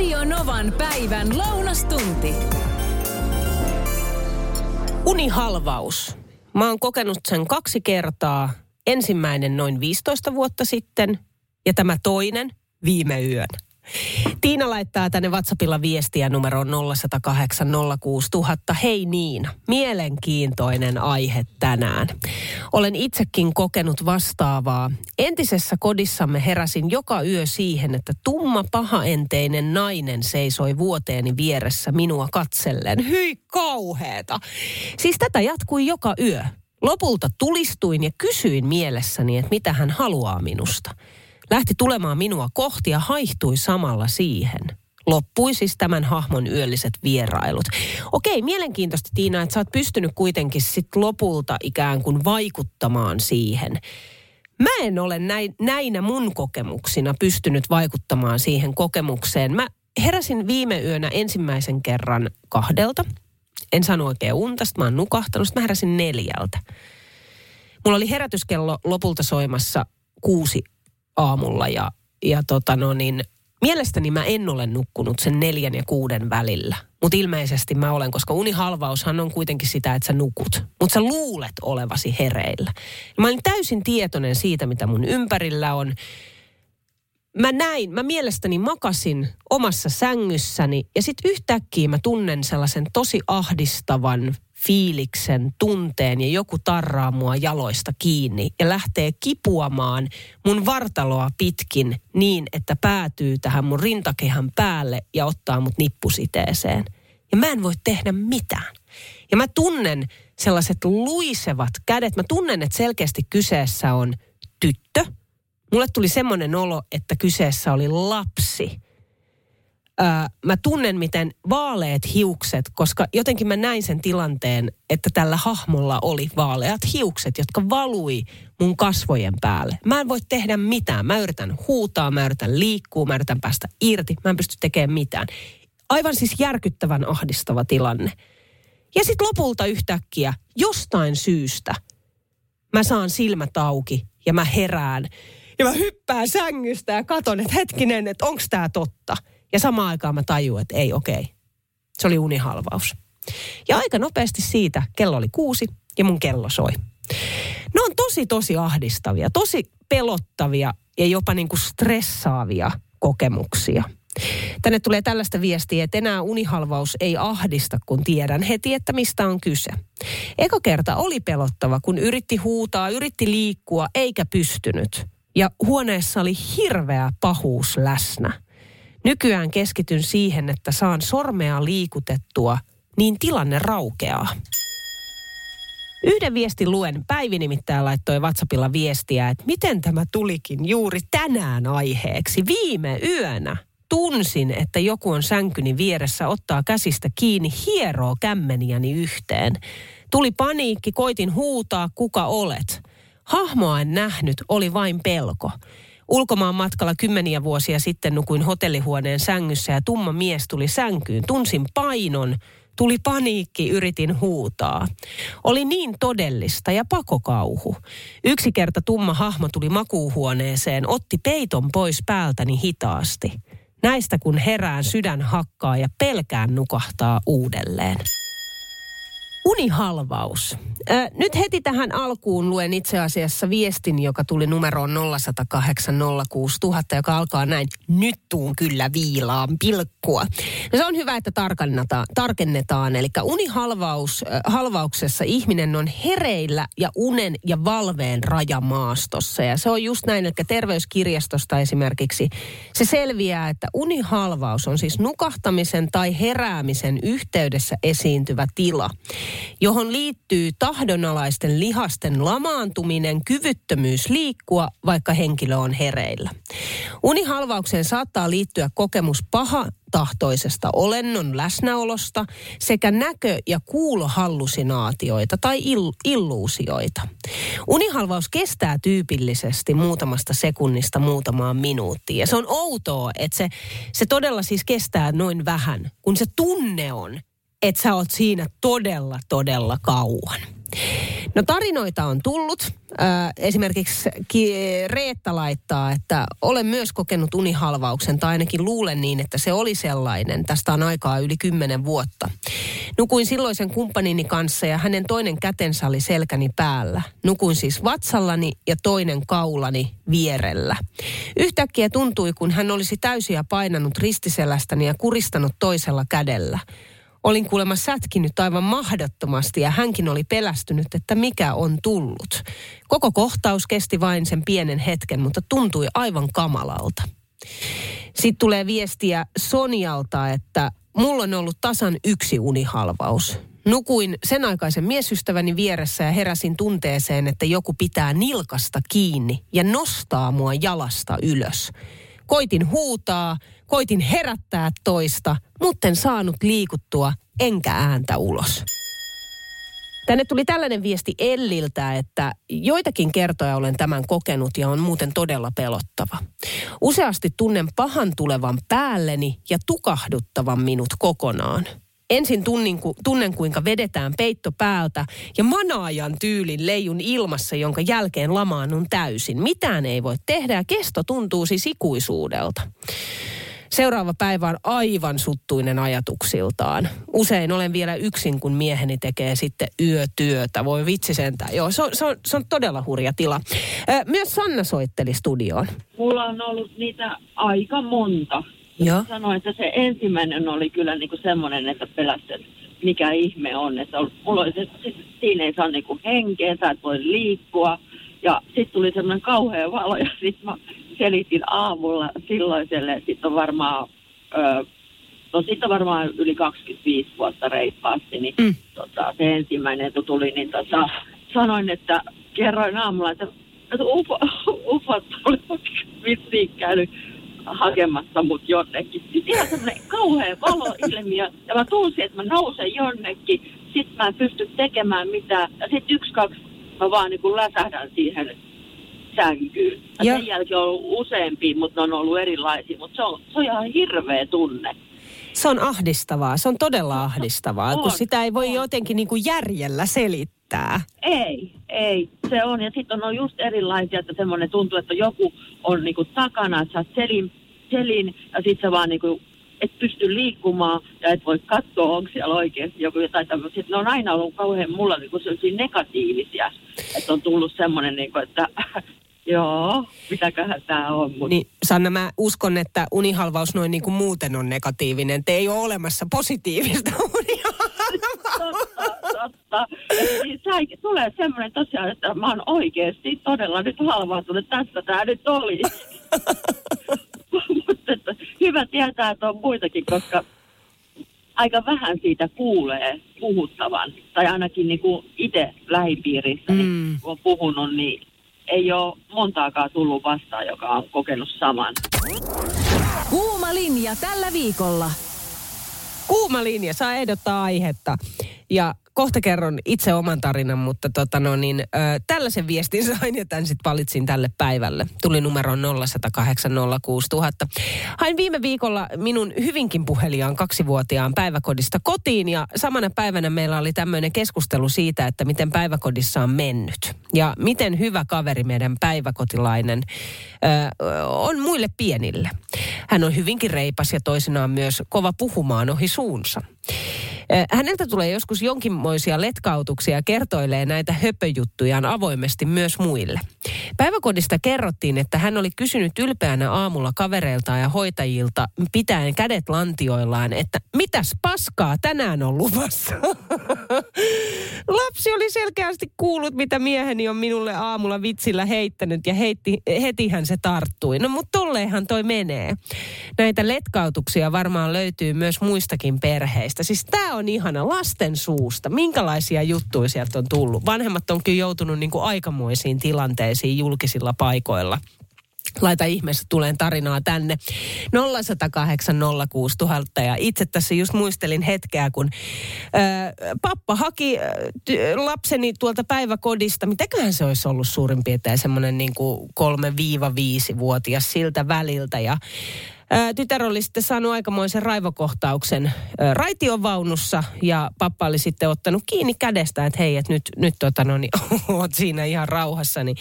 Radio Novan päivän lounastunti. Unihalvaus. Mä oon kokenut sen kaksi kertaa. Ensimmäinen noin 15 vuotta sitten ja tämä toinen viime yönä. Tiina laittaa tänne WhatsAppilla viestiä numeroon 0108 06000. Hei niin, mielenkiintoinen aihe tänään. Olen itsekin kokenut vastaavaa. Entisessä kodissamme heräsin joka yö siihen, että tumma pahaenteinen nainen seisoi vuoteeni vieressä minua katsellen. Hyi kauheeta. Siis tätä jatkui joka yö. Lopulta tulistuin ja kysyin mielessäni, että mitä hän haluaa minusta lähti tulemaan minua kohti ja haihtui samalla siihen. Loppui siis tämän hahmon yölliset vierailut. Okei, mielenkiintoista Tiina, että sä oot pystynyt kuitenkin sit lopulta ikään kuin vaikuttamaan siihen. Mä en ole näin, näinä mun kokemuksina pystynyt vaikuttamaan siihen kokemukseen. Mä heräsin viime yönä ensimmäisen kerran kahdelta. En sano oikein unta, mä oon nukahtanut. Mä heräsin neljältä. Mulla oli herätyskello lopulta soimassa kuusi aamulla ja, ja tota no niin, mielestäni mä en ole nukkunut sen neljän ja kuuden välillä. Mutta ilmeisesti mä olen, koska unihalvaushan on kuitenkin sitä, että sä nukut. Mutta sä luulet olevasi hereillä. Mä olin täysin tietoinen siitä, mitä mun ympärillä on. Mä näin, mä mielestäni makasin omassa sängyssäni ja sitten yhtäkkiä mä tunnen sellaisen tosi ahdistavan fiiliksen, tunteen ja joku tarraa mua jaloista kiinni ja lähtee kipuamaan mun vartaloa pitkin niin, että päätyy tähän mun rintakehän päälle ja ottaa mut nippusiteeseen. Ja mä en voi tehdä mitään. Ja mä tunnen sellaiset luisevat kädet. Mä tunnen, että selkeästi kyseessä on tyttö. Mulle tuli semmoinen olo, että kyseessä oli lapsi – mä tunnen, miten vaaleet hiukset, koska jotenkin mä näin sen tilanteen, että tällä hahmolla oli vaaleat hiukset, jotka valui mun kasvojen päälle. Mä en voi tehdä mitään. Mä yritän huutaa, mä yritän liikkua, mä yritän päästä irti. Mä en pysty tekemään mitään. Aivan siis järkyttävän ahdistava tilanne. Ja sitten lopulta yhtäkkiä, jostain syystä, mä saan silmät auki ja mä herään. Ja mä hyppään sängystä ja katon, että hetkinen, että onko tämä totta – ja samaan aikaan mä tajuin, että ei okei. Okay. Se oli unihalvaus. Ja aika nopeasti siitä kello oli kuusi ja mun kello soi. Ne on tosi tosi ahdistavia, tosi pelottavia ja jopa niin kuin stressaavia kokemuksia. Tänne tulee tällaista viestiä, että enää unihalvaus ei ahdista, kun tiedän heti, että mistä on kyse. Eka kerta oli pelottava, kun yritti huutaa, yritti liikkua, eikä pystynyt. Ja huoneessa oli hirveä pahuus läsnä. Nykyään keskityn siihen, että saan sormea liikutettua, niin tilanne raukeaa. Yhden viestin luen. Päivi nimittäin laittoi WhatsAppilla viestiä, että miten tämä tulikin juuri tänään aiheeksi. Viime yönä tunsin, että joku on sänkyni vieressä, ottaa käsistä kiinni, hieroo kämmeniäni yhteen. Tuli paniikki, koitin huutaa, kuka olet. Hahmoa en nähnyt, oli vain pelko. Ulkomaan matkalla kymmeniä vuosia sitten nukuin hotellihuoneen sängyssä ja tumma mies tuli sänkyyn. Tunsin painon, tuli paniikki, yritin huutaa. Oli niin todellista ja pakokauhu. Yksi kerta tumma hahmo tuli makuuhuoneeseen, otti peiton pois päältäni hitaasti. Näistä kun herään sydän hakkaa ja pelkään nukahtaa uudelleen. Unihalvaus. Äh, nyt heti tähän alkuun luen itse asiassa viestin, joka tuli numeroon 0806000, joka alkaa näin. Nyt tuun kyllä viilaan pilkkua. No se on hyvä, että tarkennetaan. Eli unihalvaus, äh, halvauksessa ihminen on hereillä ja unen ja valveen rajamaastossa. Ja se on just näin, että terveyskirjastosta esimerkiksi se selviää, että unihalvaus on siis nukahtamisen tai heräämisen yhteydessä esiintyvä tila johon liittyy tahdonalaisten lihasten lamaantuminen, kyvyttömyys liikkua, vaikka henkilö on hereillä. Unihalvaukseen saattaa liittyä kokemus paha tahtoisesta olennon läsnäolosta sekä näkö- ja kuulohallusinaatioita tai ill- illuusioita. Unihalvaus kestää tyypillisesti muutamasta sekunnista muutamaan minuuttiin. Ja se on outoa, että se, se todella siis kestää noin vähän, kun se tunne on, että sä oot siinä todella, todella kauan. No tarinoita on tullut. Esimerkiksi Reetta laittaa, että olen myös kokenut unihalvauksen, tai ainakin luulen niin, että se oli sellainen. Tästä on aikaa yli kymmenen vuotta. Nukuin silloisen kumppanini kanssa ja hänen toinen kätensä oli selkäni päällä. Nukuin siis vatsallani ja toinen kaulani vierellä. Yhtäkkiä tuntui, kun hän olisi täysiä painanut ristiselästäni ja kuristanut toisella kädellä. Olin kuulemma sätkinyt aivan mahdottomasti ja hänkin oli pelästynyt, että mikä on tullut. Koko kohtaus kesti vain sen pienen hetken, mutta tuntui aivan kamalalta. Sitten tulee viestiä Sonialta, että mulla on ollut tasan yksi unihalvaus. Nukuin sen aikaisen miesystäväni vieressä ja heräsin tunteeseen, että joku pitää nilkasta kiinni ja nostaa mua jalasta ylös. Koitin huutaa, koitin herättää toista, mutten saanut liikuttua enkä ääntä ulos. Tänne tuli tällainen viesti Elliltä, että joitakin kertoja olen tämän kokenut ja on muuten todella pelottava. Useasti tunnen pahan tulevan päälleni ja tukahduttavan minut kokonaan. Ensin tunnin, tunnen, kuinka vedetään peitto päältä ja manaajan tyylin leijun ilmassa, jonka jälkeen lamaannun täysin. Mitään ei voi tehdä ja kesto tuntuu siis ikuisuudelta. Seuraava päivä on aivan suttuinen ajatuksiltaan. Usein olen vielä yksin, kun mieheni tekee sitten yötyötä. Voi vitsi sentään. Joo, se on, se on, se on todella hurja tila. Myös Sanna soitteli studioon. Mulla on ollut niitä aika monta. Joo. Sanoin, että se ensimmäinen oli kyllä niinku semmoinen, että pelästi, että mikä ihme on. Että mulla oli se, se siinä ei saa niinku henkeä, sä et voi liikkua. Ja sitten tuli semmoinen kauhea valo ja sitten mä selitin aamulla silloiselle, sitten on varmaan, ö, no sitten on varmaan yli 25 vuotta reippaasti, niin mm. tota, se ensimmäinen kun tuli, niin tota, sanoin, että kerroin aamulla, että, että ufo, ufot oli vissiin käynyt hakemassa mut jonnekin. Siis ihan semmoinen kauhean valoilmiö. Ja mä tunsin, että mä nousen jonnekin. Sitten mä en pysty tekemään mitään. Ja sitten yksi, kaksi mä vaan niin kuin läsähdän siihen sänkyyn. Ja, ja. sen jälkeen on ollut useampia, mutta ne on ollut erilaisia. Mutta se on, se on ihan hirveä tunne. Se on ahdistavaa, se on todella ahdistavaa, on, kun sitä ei voi on. jotenkin niin kuin järjellä selittää. Ei, ei, se on. Ja sitten on just erilaisia, että semmoinen tuntuu, että joku on niin kuin takana, että sä selin, selin ja sitten se vaan niin kuin et pysty liikkumaan ja et voi katsoa, onko siellä oikeasti joku jotain tämmöisiä. Ne on aina ollut kauhean mulla niin kuin negatiivisia. Että on tullut semmoinen, niin kuin, että Joo, mitäköhän tämä on. Mutta... Niin, Sanna, mä uskon, että unihalvaus noin niin kuin muuten on negatiivinen. Te ei ole olemassa positiivista unihalvausta. totta. Niin tulee semmoinen tosiaan, että mä oon oikeasti todella nyt halvautunut. Tässä tämä nyt oli. Mutta hyvä tietää, että on muitakin, koska aika vähän siitä kuulee puhuttavan. Tai ainakin niin kuin itse lähipiirissä, niin mm. kun on puhunut, niin ei ole montaakaan tullut vastaan, joka on kokenut saman. Kuuma linja tällä viikolla. Kuuma linja saa ehdottaa aihetta. Ja kohta kerron itse oman tarinan, mutta tota no niin, ö, tällaisen viestin sain ja tämän sitten valitsin tälle päivälle. Tuli numero 0806000. Hain viime viikolla minun hyvinkin puheliaan kaksivuotiaan päiväkodista kotiin ja samana päivänä meillä oli tämmöinen keskustelu siitä, että miten päiväkodissa on mennyt. Ja miten hyvä kaveri meidän päiväkotilainen ö, on muille pienille. Hän on hyvinkin reipas ja toisinaan myös kova puhumaan ohi suunsa. Häneltä tulee joskus jonkinmoisia letkautuksia kertoilee näitä höpöjuttujaan avoimesti myös muille. Päiväkodista kerrottiin, että hän oli kysynyt ylpeänä aamulla kavereilta ja hoitajilta pitäen kädet lantioillaan, että mitäs paskaa tänään on luvassa. Lapsi oli selkeästi kuullut, mitä mieheni on minulle aamulla vitsillä heittänyt ja heitti, hetihän se tarttui. No mutta tolleenhan toi menee. Näitä letkautuksia varmaan löytyy myös muistakin perheistä. Siis tää on ihana lasten suusta. Minkälaisia juttuja sieltä on tullut? Vanhemmat on kyllä joutunut niin kuin aikamoisiin tilanteisiin julkisilla paikoilla. Laita ihmeessä tuleen tarinaa tänne 0108 ja itse tässä just muistelin hetkeä, kun ää, pappa haki ää, lapseni tuolta päiväkodista. Mitäköhän se olisi ollut suurin piirtein semmoinen niin kuin 3-5-vuotias siltä väliltä ja Tytär oli sitten saanut aikamoisen raivokohtauksen raitiovaunussa ja pappa oli sitten ottanut kiinni kädestä, että hei, että nyt, nyt tota, no, niin, oot siinä ihan rauhassa. Niin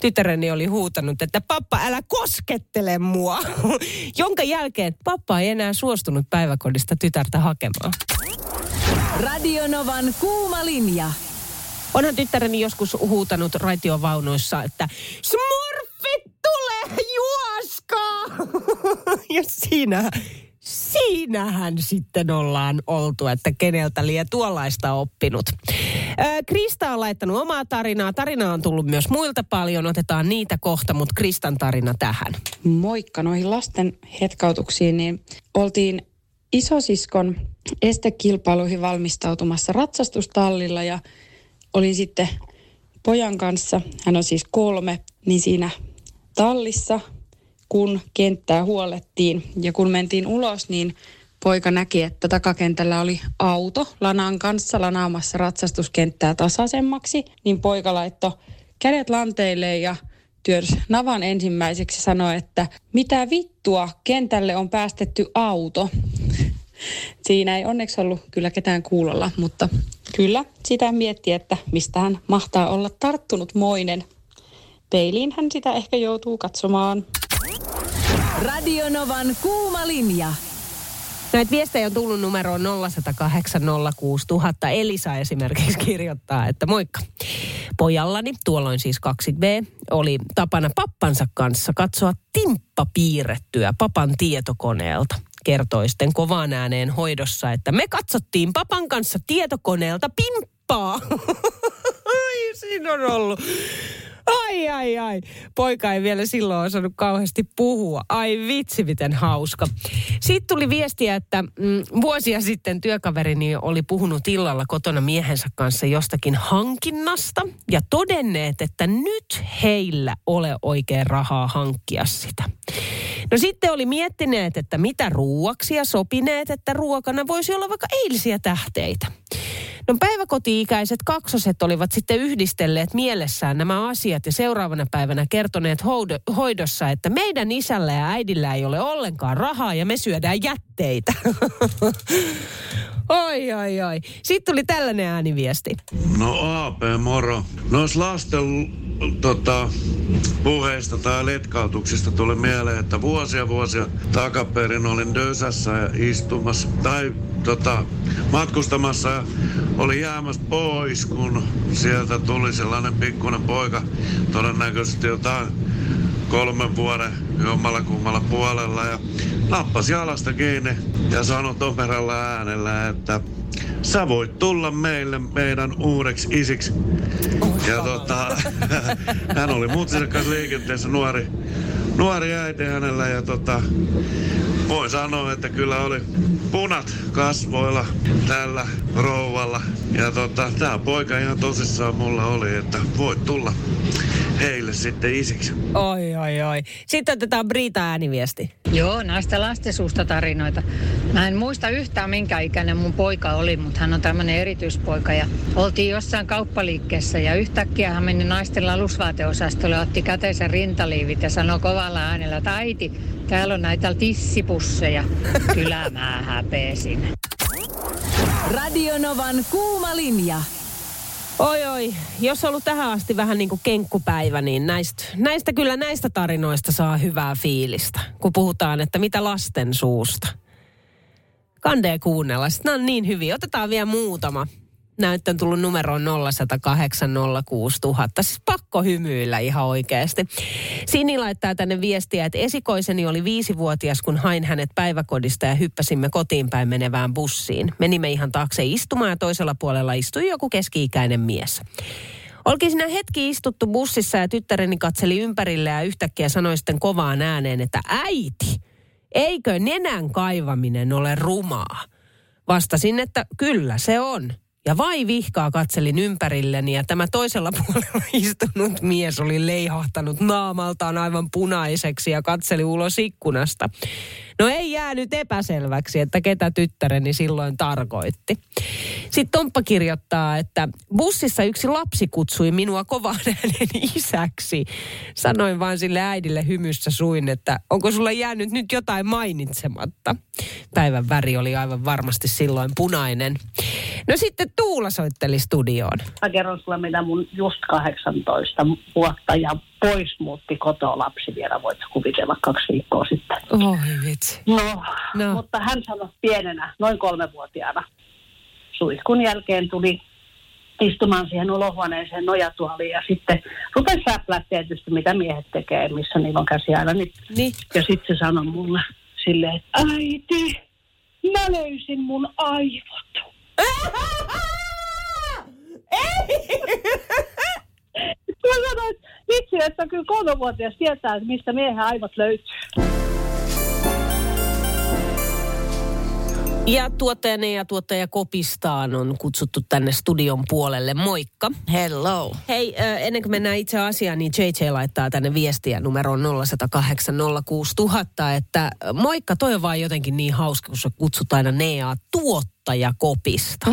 tytäreni oli huutanut, että pappa älä koskettele mua. Jonka jälkeen pappa ei enää suostunut päiväkodista tytärtä hakemaan. Radionovan kuuma linja. Onhan tyttäreni joskus huutanut raitiovaunuissa, että smurfit tulee, juoskaa! ja siinä, siinähän sitten ollaan oltu, että keneltä liian tuollaista oppinut. Krista on laittanut omaa tarinaa. Tarina on tullut myös muilta paljon. Otetaan niitä kohta, mutta Kristan tarina tähän. Moikka noihin lasten hetkautuksiin. Niin oltiin isosiskon estekilpailuihin valmistautumassa ratsastustallilla ja olin sitten pojan kanssa, hän on siis kolme, niin siinä tallissa, kun kenttää huolettiin ja kun mentiin ulos, niin poika näki, että takakentällä oli auto lanan kanssa lanaamassa ratsastuskenttää tasaisemmaksi, niin poika laittoi kädet lanteille ja työrs navan ensimmäiseksi sanoi, että mitä vittua, kentälle on päästetty auto. Siinä ei onneksi ollut kyllä ketään kuulolla, mutta kyllä sitä mietti, että mistä hän mahtaa olla tarttunut moinen. Peiliin hän sitä ehkä joutuu katsomaan. Radionovan kuuma linja. Näitä viestejä on tullut numeroon 0806000. Elisa esimerkiksi kirjoittaa, että moikka. Pojallani, tuolloin siis 2B, oli tapana pappansa kanssa katsoa timppa piirrettyä papan tietokoneelta kertoi sitten kovaan ääneen hoidossa, että me katsottiin papan kanssa tietokoneelta pimppaa. Ai, siinä on ollut. Ai, ai, ai. Poika ei vielä silloin osannut kauheasti puhua. Ai vitsi, miten hauska. Sitten tuli viestiä, että mm, vuosia sitten työkaverini oli puhunut illalla kotona miehensä kanssa jostakin hankinnasta ja todenneet, että nyt heillä ole oikein rahaa hankkia sitä. No sitten oli miettineet, että mitä ruuaksi ja sopineet, että ruokana voisi olla vaikka eilisiä tähteitä. No päiväkoti-ikäiset kaksoset olivat sitten yhdistelleet mielessään nämä asiat ja seuraavana päivänä kertoneet hoidossa, että meidän isällä ja äidillä ei ole ollenkaan rahaa ja me syödään jätteitä. Oi, oi, oi. Sitten tuli tällainen ääniviesti. No AP, moro. Nois lasten tota, puheista tai letkautuksista tuli mieleen, että vuosia vuosia takaperin olin Dösässä ja istumassa tai tota, matkustamassa ja oli jäämässä pois, kun sieltä tuli sellainen pikkuinen poika, todennäköisesti jotain kolmen vuoden jommalla kummalla puolella ja nappasi jalasta kiinni ja sanoi tomeralla äänellä, että sä voit tulla meille meidän uudeksi isiksi. Ja tota, hän oli muutsinsa kanssa liikenteessä nuori, nuori äiti hänellä ja tota, voi sanoa, että kyllä oli punat kasvoilla tällä rouvalla. Ja tota, tämä poika ihan tosissaan mulla oli, että voit tulla heille sitten isiksi. Oi, oi, oi. Sitten otetaan Brita ääniviesti. Joo, näistä lastensuusta tarinoita. Mä en muista yhtään minkä ikäinen mun poika oli, mutta hän on tämmöinen erityispoika. Ja oltiin jossain kauppaliikkeessä ja yhtäkkiä hän meni naisten alusvaateosastolle, otti käteisen rintaliivit ja sanoi kovalla äänellä, että äiti, täällä on näitä tissipusseja. Kyllä mä häpeesin. Radionovan kuuma linja. Oi oi, jos on ollut tähän asti vähän niin kuin kenkkupäivä, niin näistä, näistä kyllä näistä tarinoista saa hyvää fiilistä, kun puhutaan, että mitä lasten suusta. Kandee kuunnella, sitten on niin hyviä. Otetaan vielä muutama näyttön tullut numeroon 0806000. Siis pakko hymyillä ihan oikeasti. Sini laittaa tänne viestiä, että esikoiseni oli viisivuotias, kun hain hänet päiväkodista ja hyppäsimme kotiin päin menevään bussiin. Menimme ihan taakse istumaan ja toisella puolella istui joku keski-ikäinen mies. Olkin siinä hetki istuttu bussissa ja tyttäreni katseli ympärille ja yhtäkkiä sanoi sitten kovaan ääneen, että äiti, eikö nenän kaivaminen ole rumaa? Vastasin, että kyllä se on. Ja vai vihkaa katselin ympärilleni ja tämä toisella puolella istunut mies oli leihahtanut naamaltaan aivan punaiseksi ja katseli ulos ikkunasta. No ei jäänyt epäselväksi, että ketä tyttäreni silloin tarkoitti. Sitten Tomppa kirjoittaa, että bussissa yksi lapsi kutsui minua kovaan äänen isäksi. Sanoin vaan sille äidille hymyssä suin, että onko sulla jäänyt nyt jotain mainitsematta. Päivän väri oli aivan varmasti silloin punainen. No sitten Tuula soitteli studioon. Mä kerron sulle, mitä mun just 18 vuotta ja pois muutti kotoa lapsi vielä, voit kuvitella kaksi viikkoa sitten. Oi vitsi. No, No. mutta hän sanoi pienenä, noin kolmevuotiaana, suihkun jälkeen tuli istumaan siihen olohuoneeseen nojatuoliin ja sitten rupesi säplää tietysti, mitä miehet tekee, missä niillä on käsi aina. Niin, Niin. ja sitten se sanoi mulle silleen, että äiti, mä löysin mun aivot. Mä sanoin, että vitsi, että kyllä kolmevuotias tietää, että mistä miehen aivot löytyy. Ja tuottajani ja tuottaja Kopistaan on kutsuttu tänne studion puolelle. Moikka. Hello. Hei, ennen kuin mennään itse asiaan, niin JJ laittaa tänne viestiä numeroon 0108 06000, että moikka, toi on vaan jotenkin niin hauska, kun sä kutsut aina Neaa tuottajakopista.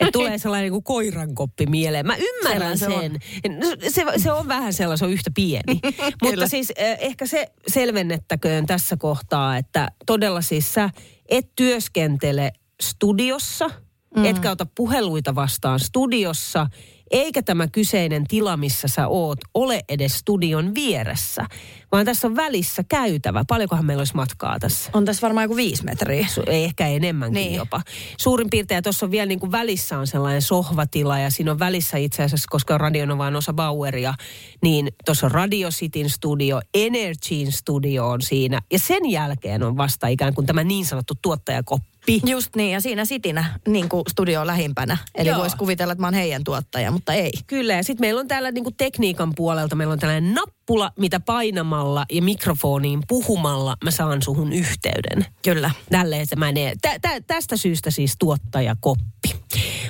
Että tulee sellainen kuin koirankoppi mieleen. Mä ymmärrän Sellainen se sen. No, Se, se on vähän sellainen, se on yhtä pieni. Mutta siis ehkä se selvennettäköön tässä kohtaa, että todella siis sä et työskentele studiossa, mm. etkä ota puheluita vastaan studiossa, eikä tämä kyseinen tila, missä sä oot, ole edes studion vieressä, vaan tässä on välissä käytävä. Paljonkohan meillä olisi matkaa tässä? On tässä varmaan joku viisi metriä. Su- ei ehkä enemmänkin niin. Jopa. Suurin piirtein tuossa on vielä niin kuin välissä on sellainen sohvatila ja siinä on välissä itse asiassa, koska radio on vain osa Baueria, niin tuossa on Radio Cityn studio, Energyn studio on siinä ja sen jälkeen on vasta ikään kuin tämä niin sanottu tuottajakoppi. Just niin, ja siinä sitinä niin kuin studio lähimpänä. Eli voisi kuvitella, että mä oon heidän tuottaja, mutta ei. Kyllä, ja sitten meillä on täällä niinku tekniikan puolelta, meillä on tällainen nappula, mitä painamalla ja mikrofoniin puhumalla mä saan suhun yhteyden. Kyllä. Tälleen se menee. Tä, tä, tästä syystä siis tuottajakoppi.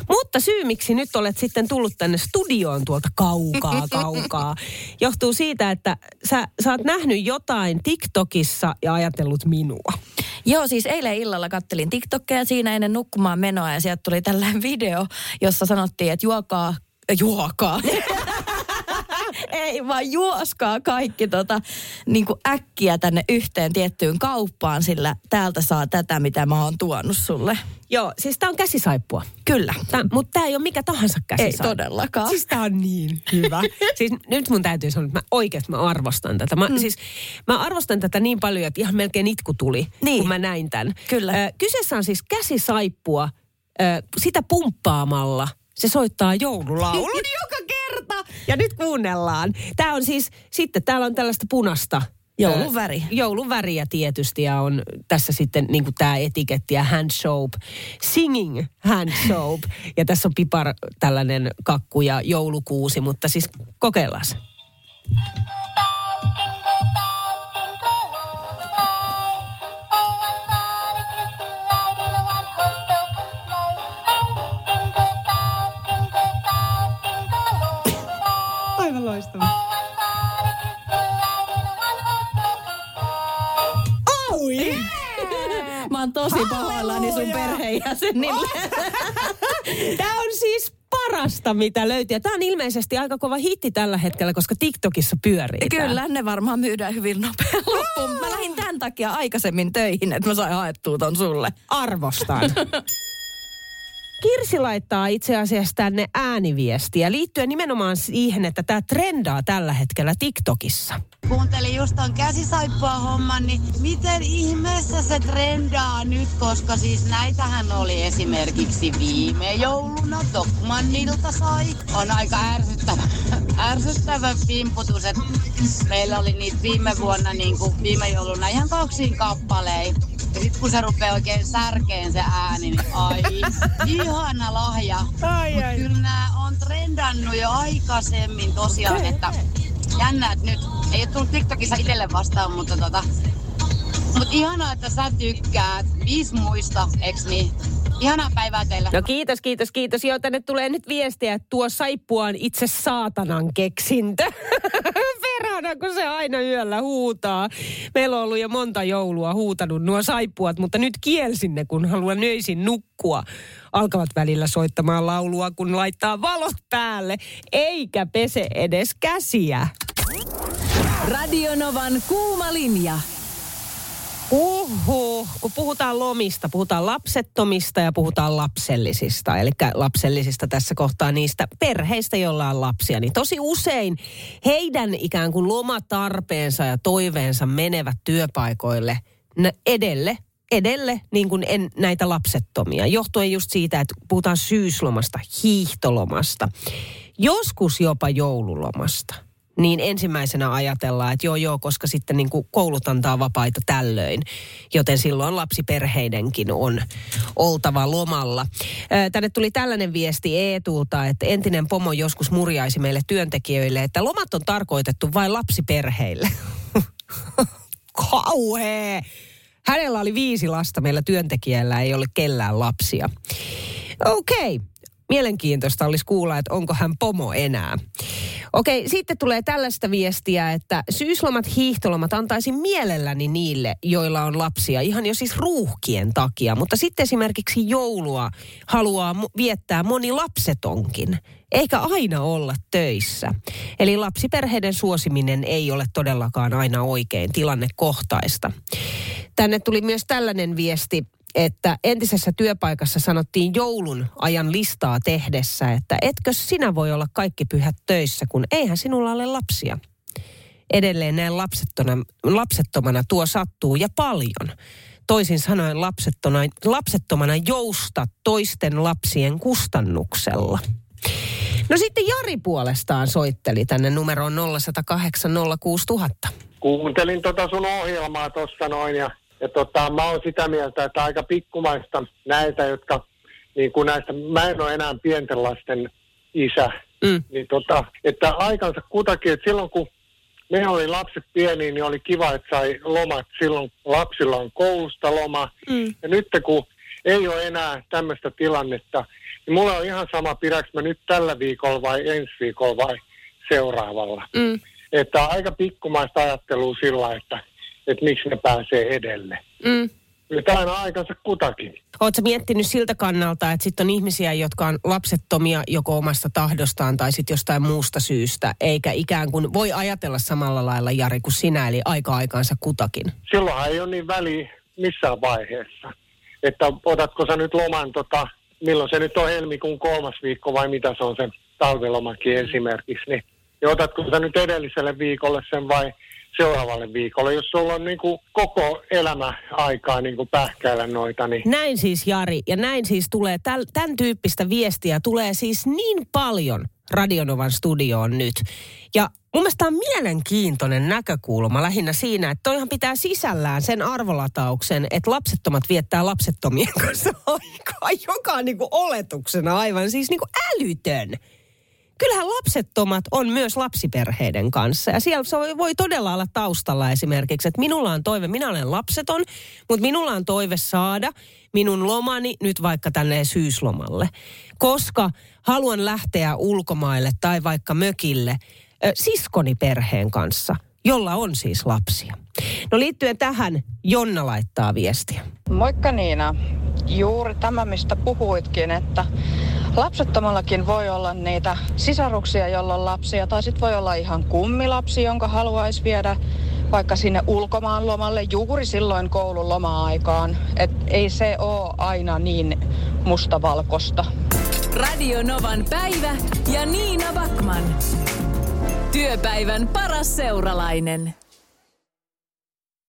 Mutta syy, miksi nyt olet sitten tullut tänne studioon tuolta kaukaa, kaukaa, johtuu siitä, että sä, sä oot nähnyt jotain TikTokissa ja ajatellut minua. Joo, siis eilen illalla kattelin TikTokia siinä ennen nukkumaan menoa ja sieltä tuli tällainen video, jossa sanottiin, että juokaa, juokaa. Ei vaan juoskaa kaikki tota, niin kuin äkkiä tänne yhteen tiettyyn kauppaan, sillä täältä saa tätä, mitä mä oon tuonut sulle. Joo, siis tää on käsisaippua. Kyllä. Tää, mutta tämä ei ole mikä tahansa Ei käsisaippua. todellakaan. Siis tää on niin hyvä. siis nyt mun täytyy sanoa, että mä oikeasti mä arvostan tätä. Mä, mm. siis, mä arvostan tätä niin paljon, että ihan melkein itku tuli, Niin. kun mä näin tämän. Kyllä. Ö, kyseessä on siis käsisaippua. Ö, sitä pumppaamalla se soittaa joululaulun joka kerta. Ja nyt kuunnellaan. Tämä on siis, sitten täällä on tällaista punasta. Joulun väri. Joulun väriä tietysti ja on tässä sitten niin tämä etiketti ja hand soap. Singing hand soap. Ja tässä on pipar tällainen kakku ja joulukuusi, mutta siis kokeillaan. Perheenjäsenille. Tämä on siis parasta, mitä löytyy. Tämä on ilmeisesti aika kova hitti tällä hetkellä, koska TikTokissa pyörii tää. Kyllä, ne varmaan myydään hyvin nopea loppuun. Mä lähdin tämän takia aikaisemmin töihin, että mä sain haettua ton sulle. Arvostan. Kirsi laittaa itse asiassa tänne ääniviestiä liittyen nimenomaan siihen, että tämä trendaa tällä hetkellä TikTokissa. Kuuntelin just ton käsisaippua homman, niin miten ihmeessä se trendaa nyt, koska siis näitähän oli esimerkiksi viime jouluna Tokmannilta sai. On aika ärsyttävä, ärsyttävä pimputus, että meillä oli niitä viime vuonna niin kuin viime jouluna ihan kaksin kappaleen. Ja sit kun se rupeaa oikein särkeen se ääni, niin ai, ihana lahja. Mutta kyllä nämä on trendannut jo aikaisemmin tosiaan, että jännä, että nyt ei ole tullut TikTokissa itselle vastaan, mutta tota, mutta ihanaa, että sä tykkäät. Viisi muista, eks niin? Ihanaa päivää teille. No kiitos, kiitos, kiitos. Joo, tänne tulee nyt viestiä, että tuo saippua on itse saatanan keksintö. Ihana, kun se aina yöllä huutaa. Meillä on ollut jo monta joulua huutanut nuo saippuat, mutta nyt kielsin ne, kun haluan nöisin nukkua. Alkavat välillä soittamaan laulua, kun laittaa valot päälle, eikä pese edes käsiä. Radionovan kuuma linja. Uhu, kun puhutaan lomista, puhutaan lapsettomista ja puhutaan lapsellisista. Eli lapsellisista tässä kohtaa niistä perheistä, joilla on lapsia. Niin tosi usein heidän ikään kuin lomatarpeensa ja toiveensa menevät työpaikoille edelle edelle niin kuin en, näitä lapsettomia, johtuen just siitä, että puhutaan syyslomasta, hiihtolomasta, joskus jopa joululomasta niin ensimmäisenä ajatellaan, että joo joo, koska sitten niin kuin koulut antaa vapaita tällöin. Joten silloin lapsiperheidenkin on oltava lomalla. Tänne tuli tällainen viesti Eetulta, että entinen pomo joskus murjaisi meille työntekijöille, että lomat on tarkoitettu vain lapsiperheille. Kauhee! Hänellä oli viisi lasta, meillä työntekijällä ei ole kellään lapsia. Okei, okay mielenkiintoista olisi kuulla, että onko hän pomo enää. Okei, sitten tulee tällaista viestiä, että syyslomat, hiihtolomat antaisin mielelläni niille, joilla on lapsia, ihan jo siis ruuhkien takia. Mutta sitten esimerkiksi joulua haluaa viettää moni lapsetonkin, eikä aina olla töissä. Eli lapsiperheiden suosiminen ei ole todellakaan aina oikein tilannekohtaista. Tänne tuli myös tällainen viesti, että entisessä työpaikassa sanottiin joulun ajan listaa tehdessä, että etkö sinä voi olla kaikki pyhät töissä, kun eihän sinulla ole lapsia. Edelleen näin lapsettomana, lapsettomana tuo sattuu ja paljon. Toisin sanoen lapsettomana, lapsettomana jousta toisten lapsien kustannuksella. No sitten Jari puolestaan soitteli tänne numeroon 0108 06000. Kuuntelin tota sun ohjelmaa tuossa noin ja ja tota, mä oon sitä mieltä, että aika pikkumaista näitä, jotka, niin kuin näistä, mä en ole enää pienten lasten isä, mm. niin tota, että aikansa kutakin, että silloin kun me oli lapset pieniä, niin oli kiva, että sai lomat silloin, lapsilla on koulusta loma. Mm. Ja nyt kun ei ole enää tämmöistä tilannetta, niin mulla on ihan sama, pidäks mä nyt tällä viikolla vai ensi viikolla vai seuraavalla. Mm. Että aika pikkumaista ajattelua sillä, että että miksi ne pääsee edelle. Mm. Tämä on aikansa kutakin. Oletko miettinyt siltä kannalta, että sitten on ihmisiä, jotka on lapsettomia joko omasta tahdostaan tai sitten jostain muusta syystä, eikä ikään kuin voi ajatella samalla lailla, Jari, kuin sinä, eli aika-aikaansa kutakin? Silloinhan ei ole niin väliä missään vaiheessa. Että otatko sä nyt loman, tota, milloin se nyt on helmikuun kolmas viikko vai mitä se on se talvelomakin esimerkiksi, niin ja otatko sä nyt edelliselle viikolle sen vai seuraavalle viikolle, jos sulla on niin kuin koko elämä aikaa niin kuin pähkäillä noita. Niin... Näin siis Jari, ja näin siis tulee, tämän tyyppistä viestiä tulee siis niin paljon Radionovan studioon nyt. Ja mun mielestä on mielenkiintoinen näkökulma lähinnä siinä, että toihan pitää sisällään sen arvolatauksen, että lapsettomat viettää lapsettomien kanssa aikaa, joka on niin kuin oletuksena aivan siis niin kuin älytön kyllähän lapsettomat on myös lapsiperheiden kanssa. Ja siellä se voi todella olla taustalla esimerkiksi, että minulla on toive, minä olen lapseton, mutta minulla on toive saada minun lomani nyt vaikka tänne syyslomalle. Koska haluan lähteä ulkomaille tai vaikka mökille siskoni perheen kanssa, jolla on siis lapsia. No liittyen tähän, Jonna laittaa viestiä. Moikka Niina. Juuri tämä, mistä puhuitkin, että Lapsettomallakin voi olla niitä sisaruksia, jolla on lapsia, tai sitten voi olla ihan kummilapsi, jonka haluaisi viedä vaikka sinne ulkomaan lomalle juuri silloin koulun loma-aikaan. Et ei se ole aina niin mustavalkosta. Radio Novan päivä ja Niina Backman. Työpäivän paras seuralainen.